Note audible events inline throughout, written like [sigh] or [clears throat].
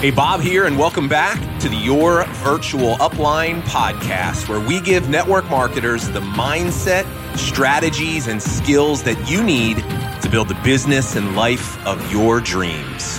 Hey, Bob here, and welcome back to the Your Virtual Upline podcast, where we give network marketers the mindset, strategies, and skills that you need to build the business and life of your dreams.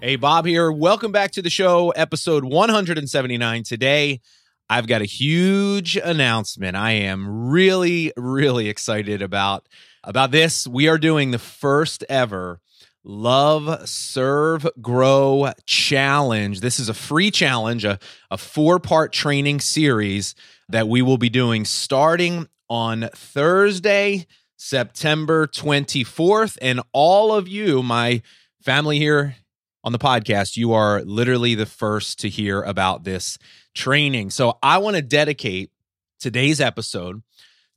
Hey, Bob here. Welcome back to the show, episode 179. Today, I've got a huge announcement. I am really, really excited about, about this. We are doing the first ever Love, Serve, Grow Challenge. This is a free challenge, a, a four part training series that we will be doing starting on Thursday, September 24th. And all of you, my family here on the podcast, you are literally the first to hear about this training. So I want to dedicate today's episode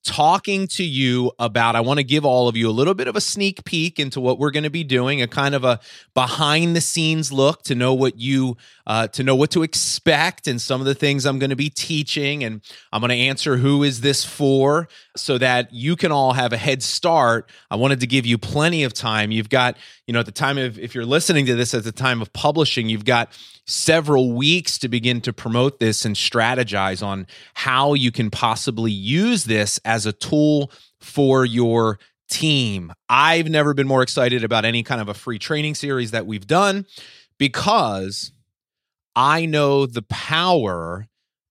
talking to you about. I want to give all of you a little bit of a sneak peek into what we're going to be doing, a kind of a behind the scenes look to know what you uh, to know what to expect and some of the things I'm going to be teaching. And I'm going to answer who is this for so that you can all have a head start. I wanted to give you plenty of time. You've got, you know, at the time of if you're listening to this at the time of publishing, you've got several weeks to begin to promote this and strategize on how you can possibly use this as a tool for your team. I've never been more excited about any kind of a free training series that we've done because I know the power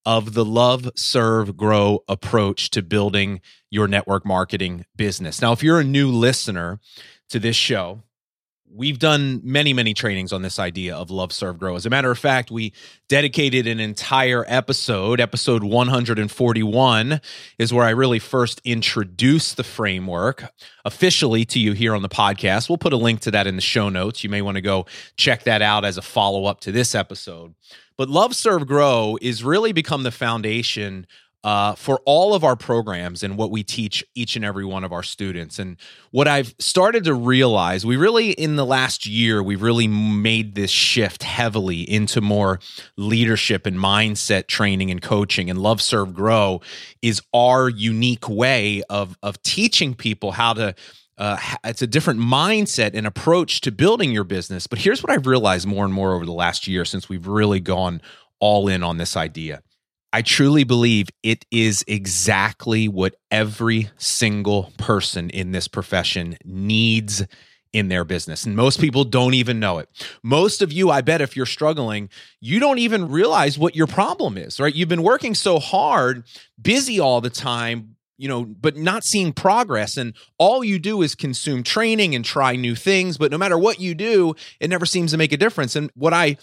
of the love, serve, grow approach to building your network marketing business. Now, if you're a new listener to this show, we've done many many trainings on this idea of love serve grow. As a matter of fact we dedicated an entire episode episode 141 is where i really first introduced the framework officially to you here on the podcast. We'll put a link to that in the show notes. You may want to go check that out as a follow-up to this episode. But love serve grow is really become the foundation uh, for all of our programs and what we teach each and every one of our students. And what I've started to realize, we really, in the last year, we've really made this shift heavily into more leadership and mindset training and coaching. And Love, Serve, Grow is our unique way of, of teaching people how to. Uh, it's a different mindset and approach to building your business. But here's what I've realized more and more over the last year since we've really gone all in on this idea I truly believe it is exactly what every single person in this profession needs in their business. And most people don't even know it. Most of you, I bet, if you're struggling, you don't even realize what your problem is, right? You've been working so hard, busy all the time, you know, but not seeing progress. And all you do is consume training and try new things. But no matter what you do, it never seems to make a difference. And what I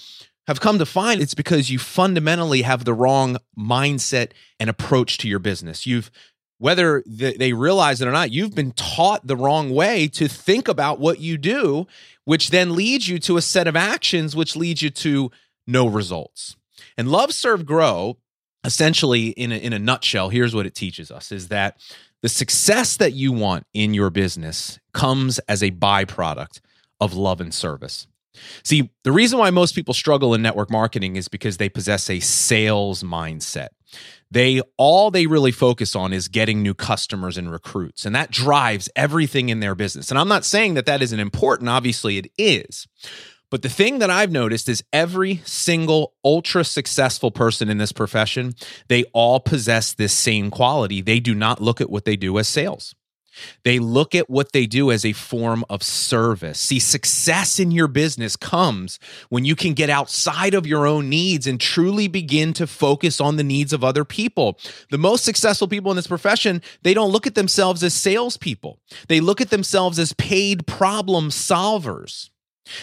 have come to find it's because you fundamentally have the wrong mindset and approach to your business. You've whether they realize it or not, you've been taught the wrong way to think about what you do, which then leads you to a set of actions, which leads you to no results. And Love, Serve, Grow, essentially, in a, in a nutshell, here's what it teaches us is that the success that you want in your business comes as a byproduct of love and service. See, the reason why most people struggle in network marketing is because they possess a sales mindset. They all they really focus on is getting new customers and recruits, and that drives everything in their business. And I'm not saying that that isn't important, obviously it is. But the thing that I've noticed is every single ultra successful person in this profession, they all possess this same quality. They do not look at what they do as sales. They look at what they do as a form of service. See, success in your business comes when you can get outside of your own needs and truly begin to focus on the needs of other people. The most successful people in this profession, they don't look at themselves as salespeople, they look at themselves as paid problem solvers.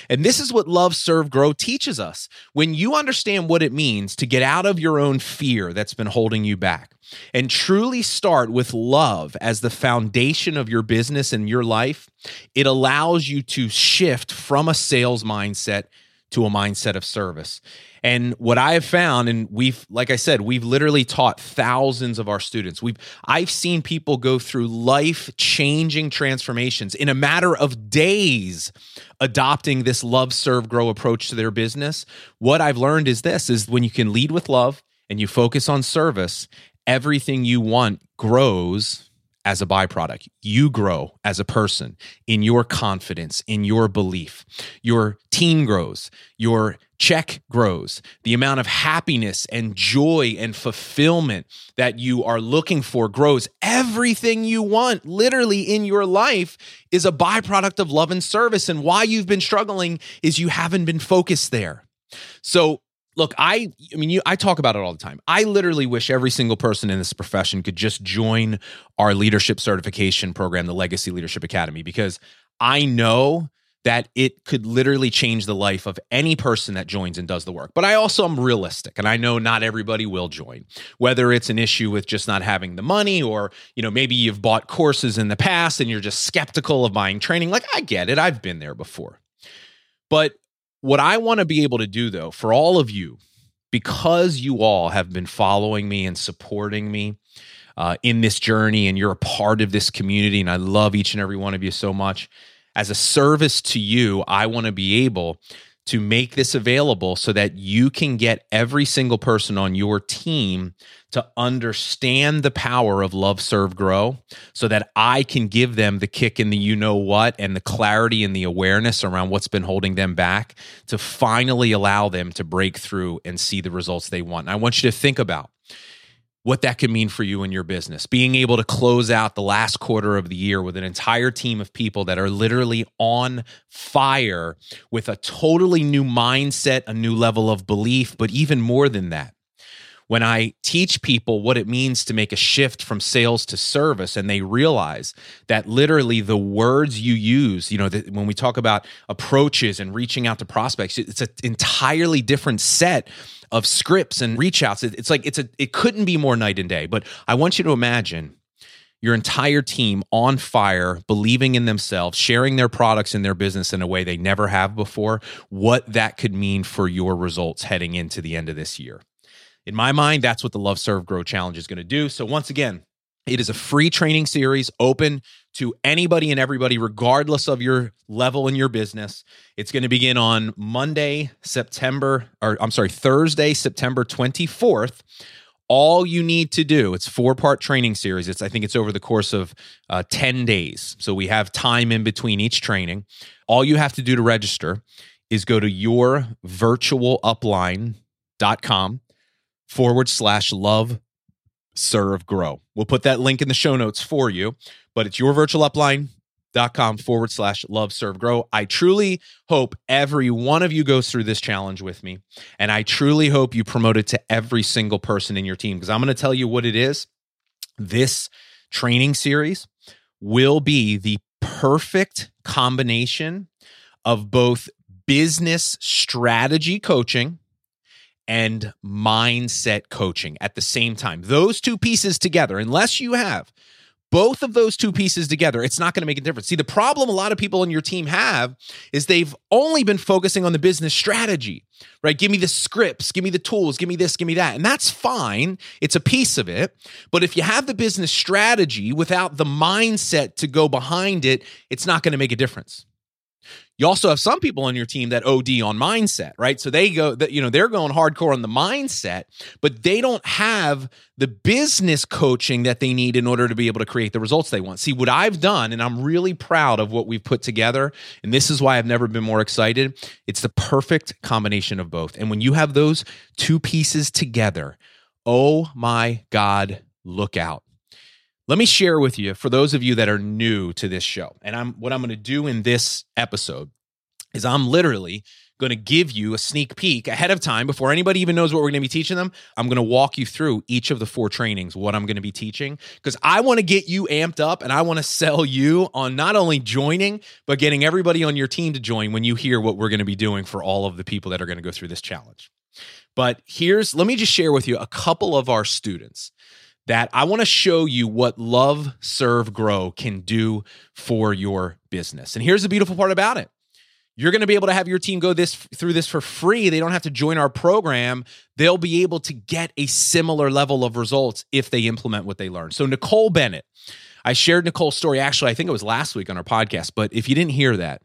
And this is what Love, Serve, Grow teaches us. When you understand what it means to get out of your own fear that's been holding you back and truly start with love as the foundation of your business and your life, it allows you to shift from a sales mindset to a mindset of service. And what I have found, and we've, like I said, we've literally taught thousands of our students. We've, I've seen people go through life changing transformations in a matter of days, adopting this love, serve, grow approach to their business. What I've learned is this: is when you can lead with love and you focus on service, everything you want grows as a byproduct. You grow as a person in your confidence, in your belief. Your team grows, your check grows, the amount of happiness and joy and fulfillment that you are looking for grows. Everything you want, literally in your life, is a byproduct of love and service. And why you've been struggling is you haven't been focused there. So, look i i mean you i talk about it all the time i literally wish every single person in this profession could just join our leadership certification program the legacy leadership academy because i know that it could literally change the life of any person that joins and does the work. But I also am realistic and I know not everybody will join. Whether it's an issue with just not having the money or, you know, maybe you've bought courses in the past and you're just skeptical of buying training. Like I get it. I've been there before. But what I want to be able to do, though, for all of you, because you all have been following me and supporting me uh, in this journey, and you're a part of this community, and I love each and every one of you so much. As a service to you, I want to be able to make this available so that you can get every single person on your team to understand the power of love, serve, grow so that I can give them the kick in the you know what and the clarity and the awareness around what's been holding them back to finally allow them to break through and see the results they want. And I want you to think about what that could mean for you and your business. Being able to close out the last quarter of the year with an entire team of people that are literally on fire with a totally new mindset, a new level of belief, but even more than that. When I teach people what it means to make a shift from sales to service, and they realize that literally the words you use, you know, when we talk about approaches and reaching out to prospects, it's an entirely different set of scripts and reach outs. It's like it's a it couldn't be more night and day. But I want you to imagine your entire team on fire, believing in themselves, sharing their products and their business in a way they never have before, what that could mean for your results heading into the end of this year. In my mind, that's what the Love Serve Grow Challenge is going to do. So, once again, it is a free training series open to anybody and everybody, regardless of your level in your business. It's going to begin on Monday, September, or I'm sorry, Thursday, September 24th. All you need to do, it's four part training series. It's, I think it's over the course of uh, 10 days. So we have time in between each training. All you have to do to register is go to yourvirtualupline.com forward slash love serve grow. We'll put that link in the show notes for you, but it's yourvirtualupline.com forward slash love serve grow. I truly hope every one of you goes through this challenge with me. And I truly hope you promote it to every single person in your team because I'm going to tell you what it is. This training series will be the perfect combination of both business strategy coaching and mindset coaching at the same time. Those two pieces together, unless you have both of those two pieces together, it's not going to make a difference. See, the problem a lot of people in your team have is they've only been focusing on the business strategy, right? Give me the scripts, give me the tools, give me this, give me that. And that's fine. It's a piece of it. But if you have the business strategy without the mindset to go behind it, it's not going to make a difference. You also have some people on your team that OD on mindset, right? So they go that you know they're going hardcore on the mindset, but they don't have the business coaching that they need in order to be able to create the results they want. See what I've done and I'm really proud of what we've put together and this is why I've never been more excited. It's the perfect combination of both. And when you have those two pieces together, oh my god, look out let me share with you for those of you that are new to this show. And I'm what I'm going to do in this episode is I'm literally going to give you a sneak peek ahead of time before anybody even knows what we're going to be teaching them. I'm going to walk you through each of the four trainings, what I'm going to be teaching, because I want to get you amped up and I want to sell you on not only joining, but getting everybody on your team to join when you hear what we're going to be doing for all of the people that are going to go through this challenge. But here's, let me just share with you a couple of our students that I want to show you what Love, Serve, Grow can do for your business. And here's the beautiful part about it. You're going to be able to have your team go this through this for free. They don't have to join our program. They'll be able to get a similar level of results if they implement what they learn. So Nicole Bennett, I shared Nicole's story actually, I think it was last week on our podcast, but if you didn't hear that,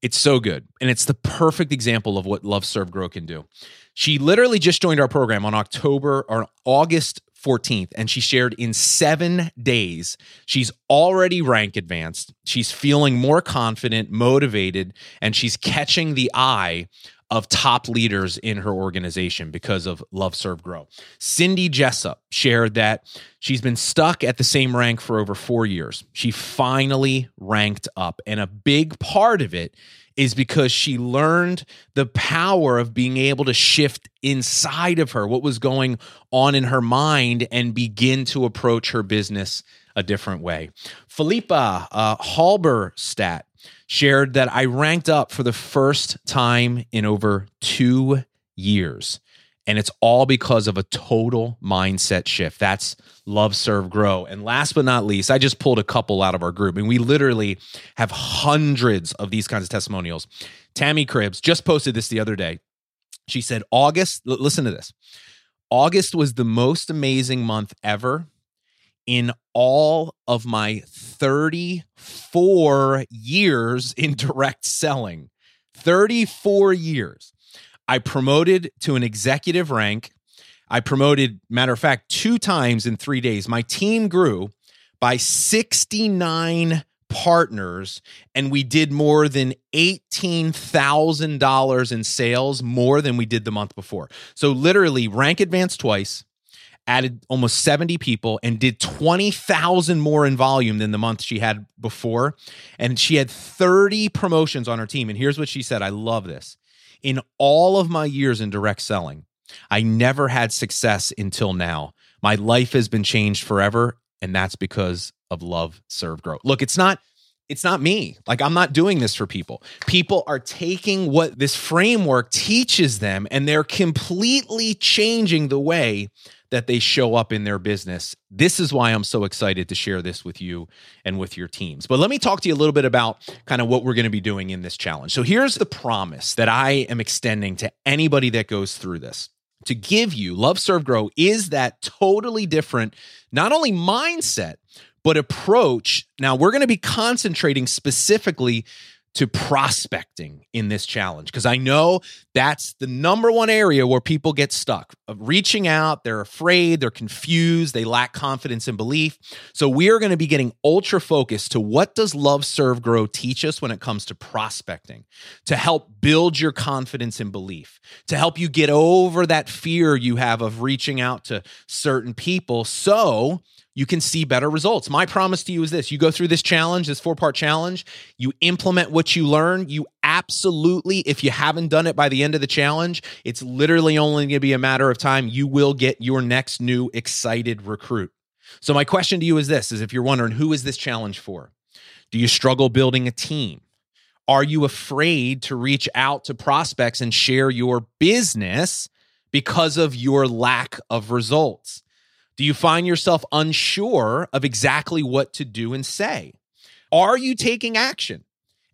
it's so good. And it's the perfect example of what Love Serve Grow can do. She literally just joined our program on October or August 14th, and she shared in seven days, she's already rank advanced. She's feeling more confident, motivated, and she's catching the eye of top leaders in her organization because of Love Serve Grow. Cindy Jessup shared that she's been stuck at the same rank for over four years. She finally ranked up, and a big part of it is because she learned the power of being able to shift inside of her, what was going on in her mind, and begin to approach her business a different way. Philippa uh, Halberstadt shared that I ranked up for the first time in over two years. And it's all because of a total mindset shift. That's love, serve, grow. And last but not least, I just pulled a couple out of our group, and we literally have hundreds of these kinds of testimonials. Tammy Cribbs just posted this the other day. She said, August, listen to this. August was the most amazing month ever in all of my 34 years in direct selling. 34 years. I promoted to an executive rank. I promoted, matter of fact, two times in three days. My team grew by 69 partners, and we did more than $18,000 in sales, more than we did the month before. So, literally, rank advanced twice, added almost 70 people, and did 20,000 more in volume than the month she had before. And she had 30 promotions on her team. And here's what she said I love this in all of my years in direct selling, I never had success until now. My life has been changed forever, and that's because of love, serve, grow. Look, it's not it's not me. Like I'm not doing this for people. People are taking what this framework teaches them and they're completely changing the way that they show up in their business. This is why I'm so excited to share this with you and with your teams. But let me talk to you a little bit about kind of what we're going to be doing in this challenge. So here's the promise that I am extending to anybody that goes through this. To give you Love Serve Grow is that totally different, not only mindset, but approach. Now, we're going to be concentrating specifically to prospecting in this challenge because I know that's the number one area where people get stuck. Of reaching out, they're afraid, they're confused, they lack confidence and belief. So we are going to be getting ultra focused to what does love serve grow teach us when it comes to prospecting to help build your confidence and belief, to help you get over that fear you have of reaching out to certain people so you can see better results. My promise to you is this you go through this challenge, this four part challenge, you implement what you learn. You absolutely, if you haven't done it by the end of the challenge, it's literally only going to be a matter of time. You will get your next new excited recruit. So, my question to you is this is if you're wondering, who is this challenge for? Do you struggle building a team? Are you afraid to reach out to prospects and share your business because of your lack of results? Do you find yourself unsure of exactly what to do and say? Are you taking action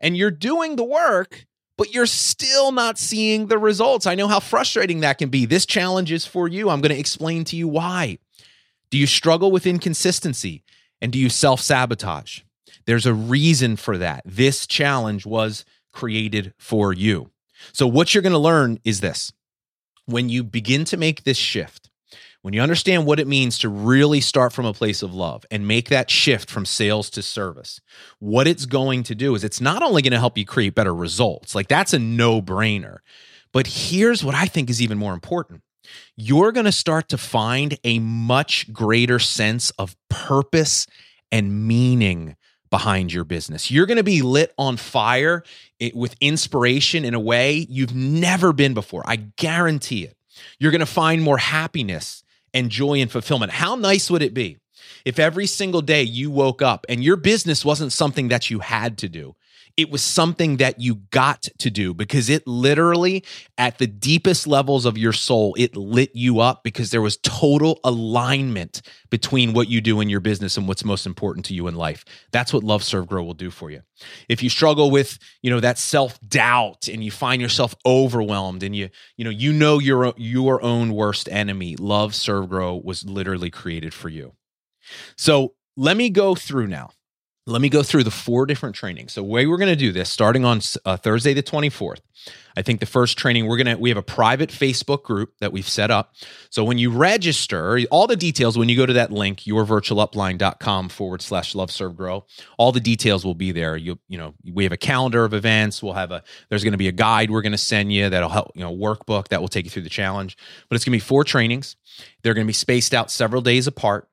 and you're doing the work, but you're still not seeing the results? I know how frustrating that can be. This challenge is for you. I'm going to explain to you why. Do you struggle with inconsistency and do you self sabotage? There's a reason for that. This challenge was created for you. So, what you're going to learn is this when you begin to make this shift, when you understand what it means to really start from a place of love and make that shift from sales to service, what it's going to do is it's not only going to help you create better results, like that's a no brainer. But here's what I think is even more important you're going to start to find a much greater sense of purpose and meaning behind your business. You're going to be lit on fire with inspiration in a way you've never been before. I guarantee it. You're going to find more happiness and joy and fulfillment. How nice would it be if every single day you woke up and your business wasn't something that you had to do? It was something that you got to do because it literally, at the deepest levels of your soul, it lit you up because there was total alignment between what you do in your business and what's most important to you in life. That's what Love Serve Grow will do for you. If you struggle with, you know, that self-doubt and you find yourself overwhelmed and you, you know, you know your your own worst enemy, Love Serve Grow was literally created for you. So, let me go through now let me go through the four different trainings. So, way we're going to do this, starting on uh, Thursday the 24th, I think the first training we're going to, we have a private Facebook group that we've set up. So, when you register, all the details, when you go to that link, yourvirtualupline.com forward slash love serve grow, all the details will be there. You, you know, we have a calendar of events. We'll have a, there's going to be a guide we're going to send you that'll help, you know, workbook that will take you through the challenge. But it's going to be four trainings. They're going to be spaced out several days apart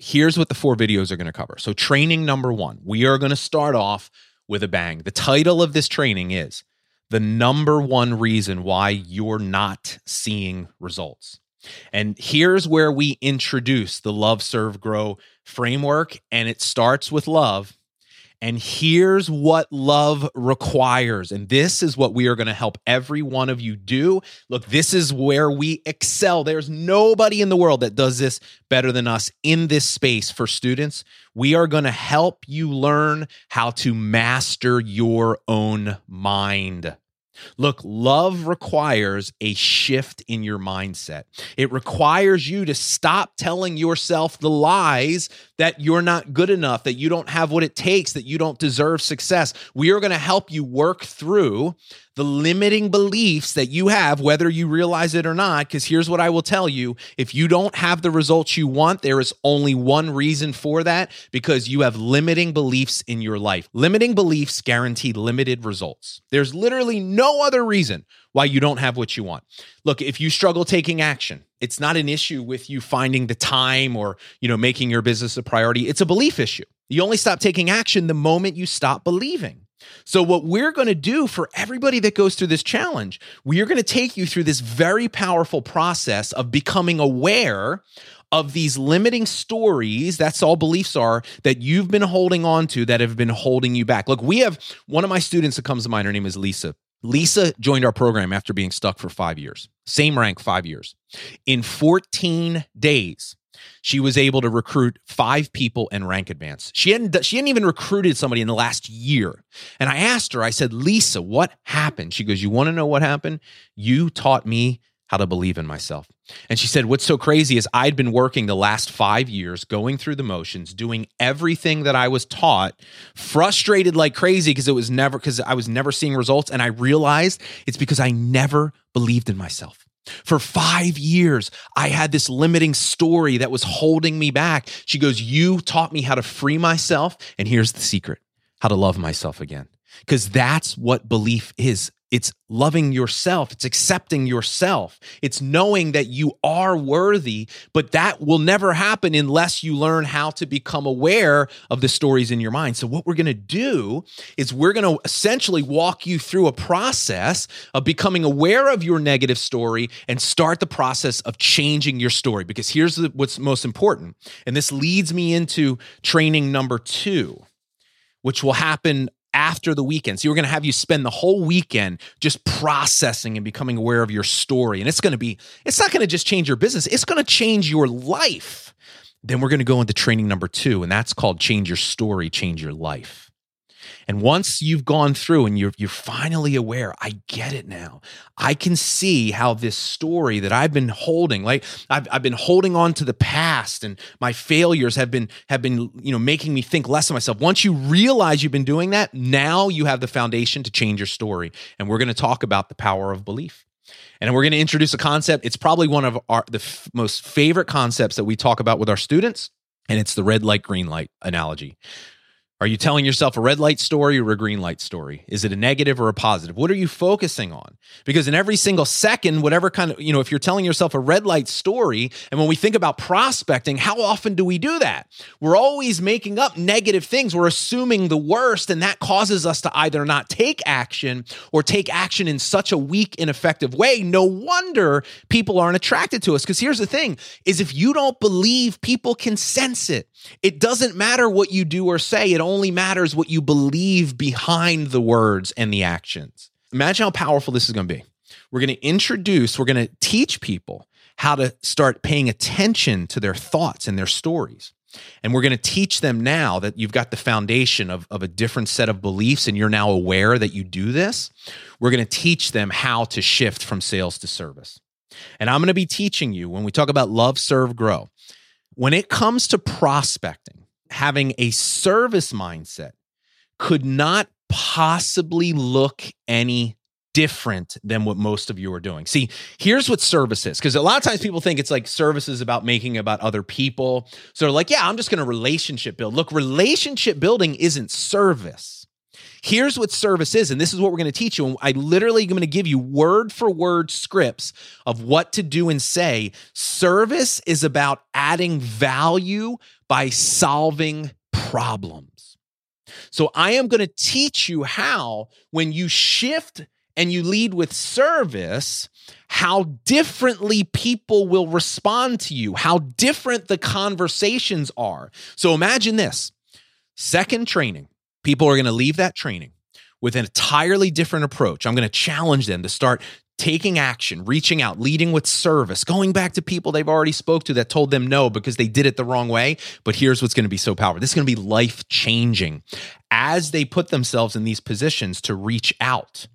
here's what the four videos are going to cover. So, training number one, we are going to start off with a bang. The title of this training is The Number One Reason Why You're Not Seeing Results. And here's where we introduce the Love, Serve, Grow framework. And it starts with love and here's what love requires. And this is what we are going to help every one of you do. Look, this is where we excel. There's nobody in the world that does this better than us in this space for students. We are going to help you learn how to master your own mind. Look, love requires a shift in your mindset. It requires you to stop telling yourself the lies that you're not good enough, that you don't have what it takes, that you don't deserve success. We are going to help you work through the limiting beliefs that you have, whether you realize it or not. Because here's what I will tell you if you don't have the results you want, there is only one reason for that because you have limiting beliefs in your life. Limiting beliefs guarantee limited results. There's literally no other reason why you don't have what you want. Look, if you struggle taking action, it's not an issue with you finding the time or, you know, making your business a priority. It's a belief issue. You only stop taking action the moment you stop believing. So, what we're going to do for everybody that goes through this challenge, we are going to take you through this very powerful process of becoming aware of these limiting stories that's all beliefs are that you've been holding on to that have been holding you back. Look we have one of my students that comes to mind her name is lisa. Lisa joined our program after being stuck for five years same rank five years. In 14 days she was able to recruit five people and rank advance. She hadn't she hadn't even recruited somebody in the last year. And I asked her, I said, Lisa, what happened? She goes, You want to know what happened? You taught me how to believe in myself. And she said, What's so crazy is I'd been working the last five years, going through the motions, doing everything that I was taught, frustrated like crazy because it was never, because I was never seeing results. And I realized it's because I never believed in myself. For five years, I had this limiting story that was holding me back. She goes, You taught me how to free myself. And here's the secret how to love myself again. Because that's what belief is it's loving yourself. It's accepting yourself. It's knowing that you are worthy, but that will never happen unless you learn how to become aware of the stories in your mind. So, what we're going to do is we're going to essentially walk you through a process of becoming aware of your negative story and start the process of changing your story. Because here's what's most important. And this leads me into training number two which will happen after the weekend. So we're going to have you spend the whole weekend just processing and becoming aware of your story. And it's going to be, it's not going to just change your business, it's going to change your life. Then we're going to go into training number two, and that's called Change Your Story, Change Your Life. And once you've gone through and you're you're finally aware, I get it now. I can see how this story that I've been holding, like I've I've been holding on to the past and my failures have been have been, you know, making me think less of myself. Once you realize you've been doing that, now you have the foundation to change your story. And we're going to talk about the power of belief. And we're going to introduce a concept. It's probably one of our the f- most favorite concepts that we talk about with our students, and it's the red light green light analogy. Are you telling yourself a red light story or a green light story? Is it a negative or a positive? What are you focusing on? Because in every single second, whatever kind of, you know, if you're telling yourself a red light story, and when we think about prospecting, how often do we do that? We're always making up negative things. We're assuming the worst, and that causes us to either not take action or take action in such a weak, ineffective way. No wonder people aren't attracted to us. Because here's the thing is if you don't believe, people can sense it. It doesn't matter what you do or say. It only matters what you believe behind the words and the actions. Imagine how powerful this is going to be. We're going to introduce, we're going to teach people how to start paying attention to their thoughts and their stories. And we're going to teach them now that you've got the foundation of, of a different set of beliefs and you're now aware that you do this. We're going to teach them how to shift from sales to service. And I'm going to be teaching you when we talk about love, serve, grow. When it comes to prospecting, having a service mindset could not possibly look any different than what most of you are doing. See, here's what service is because a lot of times people think it's like service is about making about other people. So they're like, yeah, I'm just going to relationship build. Look, relationship building isn't service. Here's what service is, and this is what we're going to teach you. And I literally am going to give you word for word scripts of what to do and say. Service is about adding value by solving problems. So I am going to teach you how, when you shift and you lead with service, how differently people will respond to you, how different the conversations are. So imagine this second training, people are going to leave that training with an entirely different approach. I'm going to challenge them to start taking action, reaching out, leading with service, going back to people they've already spoke to that told them no because they did it the wrong way. But here's what's going to be so powerful. This is going to be life changing as they put themselves in these positions to reach out.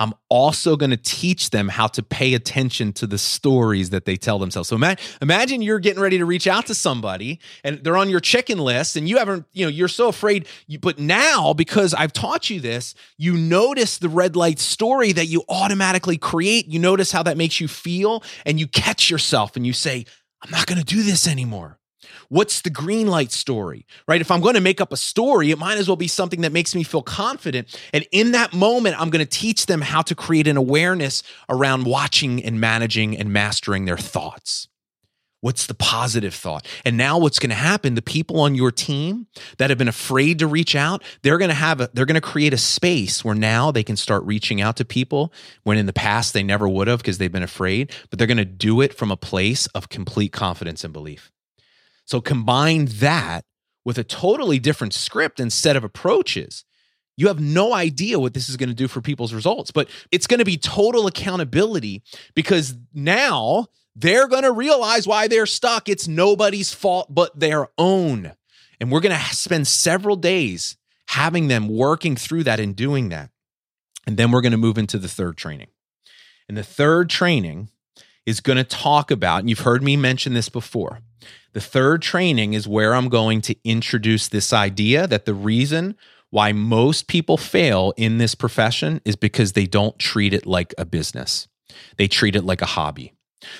I'm also going to teach them how to pay attention to the stories that they tell themselves. So imagine, imagine you're getting ready to reach out to somebody and they're on your chicken list and you haven't, you know, you're so afraid. You, but now, because I've taught you this, you notice the red light story that you automatically create. You notice how that makes you feel and you catch yourself and you say, I'm not going to do this anymore. What's the green light story, right? If I'm going to make up a story, it might as well be something that makes me feel confident. And in that moment, I'm going to teach them how to create an awareness around watching and managing and mastering their thoughts. What's the positive thought? And now what's going to happen, the people on your team that have been afraid to reach out, they're going to have a, they're going to create a space where now they can start reaching out to people when in the past they never would have because they've been afraid, but they're going to do it from a place of complete confidence and belief. So combine that with a totally different script and set of approaches. You have no idea what this is going to do for people's results, but it's going to be total accountability because now they're going to realize why they're stuck. It's nobody's fault but their own. And we're going to spend several days having them working through that and doing that. And then we're going to move into the third training. And the third training is going to talk about, and you've heard me mention this before, the third training is where I'm going to introduce this idea that the reason why most people fail in this profession is because they don't treat it like a business. They treat it like a hobby.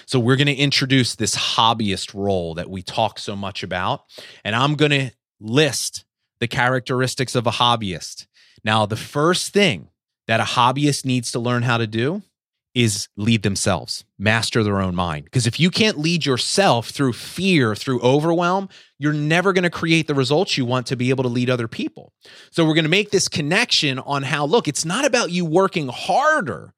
So we're going to introduce this hobbyist role that we talk so much about. And I'm going to list the characteristics of a hobbyist. Now, the first thing that a hobbyist needs to learn how to do is lead themselves, master their own mind. Because if you can't lead yourself through fear, through overwhelm, you're never going to create the results you want to be able to lead other people. So we're going to make this connection on how, look, it's not about you working harder.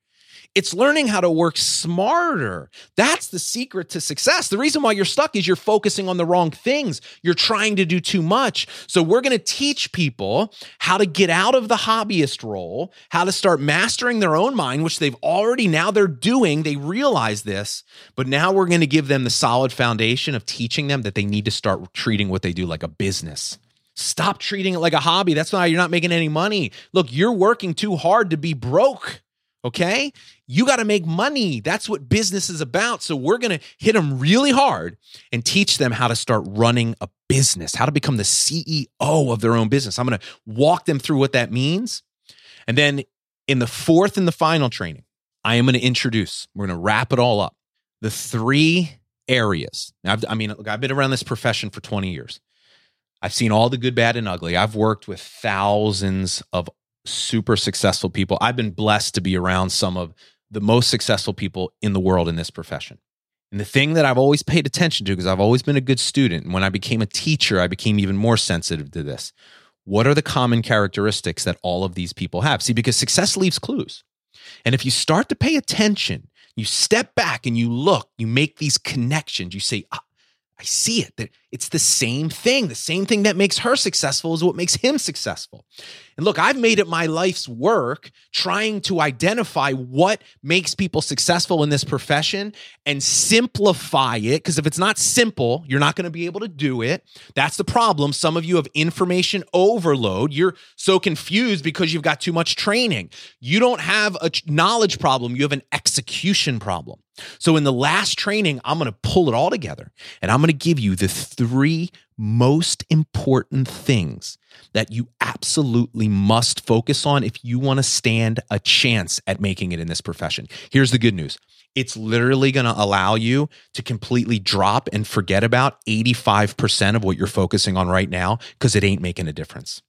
It's learning how to work smarter. That's the secret to success. The reason why you're stuck is you're focusing on the wrong things. You're trying to do too much. So, we're going to teach people how to get out of the hobbyist role, how to start mastering their own mind, which they've already now they're doing. They realize this, but now we're going to give them the solid foundation of teaching them that they need to start treating what they do like a business. Stop treating it like a hobby. That's why you're not making any money. Look, you're working too hard to be broke. Okay. You got to make money. That's what business is about. So we're going to hit them really hard and teach them how to start running a business, how to become the CEO of their own business. I'm going to walk them through what that means. And then in the fourth and the final training, I am going to introduce, we're going to wrap it all up, the three areas. Now, i mean, look, I've been around this profession for 20 years. I've seen all the good, bad, and ugly. I've worked with thousands of super successful people. I've been blessed to be around some of the most successful people in the world in this profession. And the thing that I've always paid attention to, because I've always been a good student, and when I became a teacher, I became even more sensitive to this. What are the common characteristics that all of these people have? See, because success leaves clues. And if you start to pay attention, you step back and you look, you make these connections, you say, ah, I see it. That it's the same thing. The same thing that makes her successful is what makes him successful. And look, I've made it my life's work trying to identify what makes people successful in this profession and simplify it. Because if it's not simple, you're not going to be able to do it. That's the problem. Some of you have information overload. You're so confused because you've got too much training. You don't have a knowledge problem, you have an execution problem. So, in the last training, I'm going to pull it all together and I'm going to give you the three most important things that you absolutely must focus on if you want to stand a chance at making it in this profession. Here's the good news it's literally going to allow you to completely drop and forget about 85% of what you're focusing on right now because it ain't making a difference.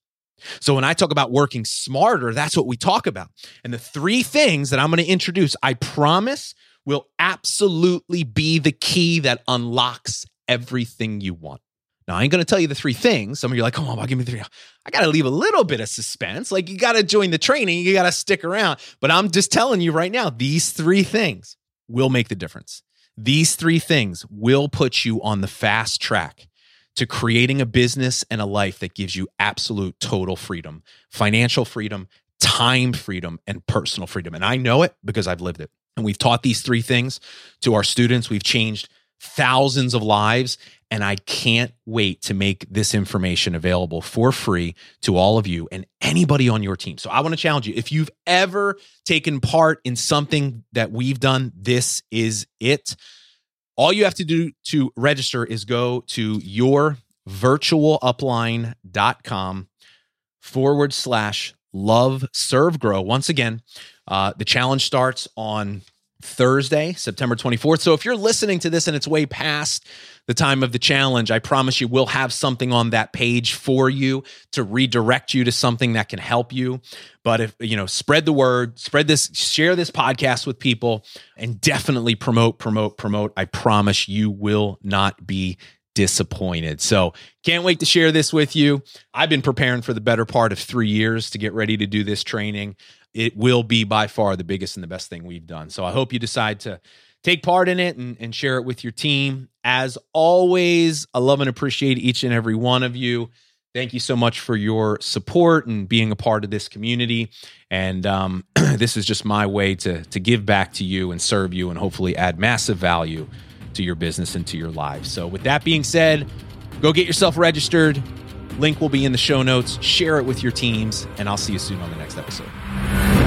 So when I talk about working smarter, that's what we talk about. And the three things that I'm going to introduce, I promise will absolutely be the key that unlocks everything you want. Now, I ain't going to tell you the three things. Some of you are like, come on, give me three. I got to leave a little bit of suspense. Like, you got to join the training, you got to stick around. But I'm just telling you right now, these three things will make the difference. These three things will put you on the fast track to creating a business and a life that gives you absolute total freedom, financial freedom, time freedom, and personal freedom. And I know it because I've lived it. And we've taught these three things to our students. We've changed thousands of lives. And I can't wait to make this information available for free to all of you and anybody on your team. So I want to challenge you. If you've ever taken part in something that we've done, this is it. All you have to do to register is go to yourvirtualupline.com forward slash love serve grow. Once again, uh, the challenge starts on Thursday, September 24th. So if you're listening to this and it's way past the time of the challenge, I promise you we'll have something on that page for you to redirect you to something that can help you. But if, you know, spread the word, spread this, share this podcast with people and definitely promote, promote, promote. I promise you will not be disappointed. So, can't wait to share this with you. I've been preparing for the better part of three years to get ready to do this training it will be by far the biggest and the best thing we've done. So I hope you decide to take part in it and, and share it with your team. As always, I love and appreciate each and every one of you. Thank you so much for your support and being a part of this community. And um, [clears throat] this is just my way to to give back to you and serve you, and hopefully add massive value to your business and to your life. So, with that being said, go get yourself registered. Link will be in the show notes. Share it with your teams, and I'll see you soon on the next episode.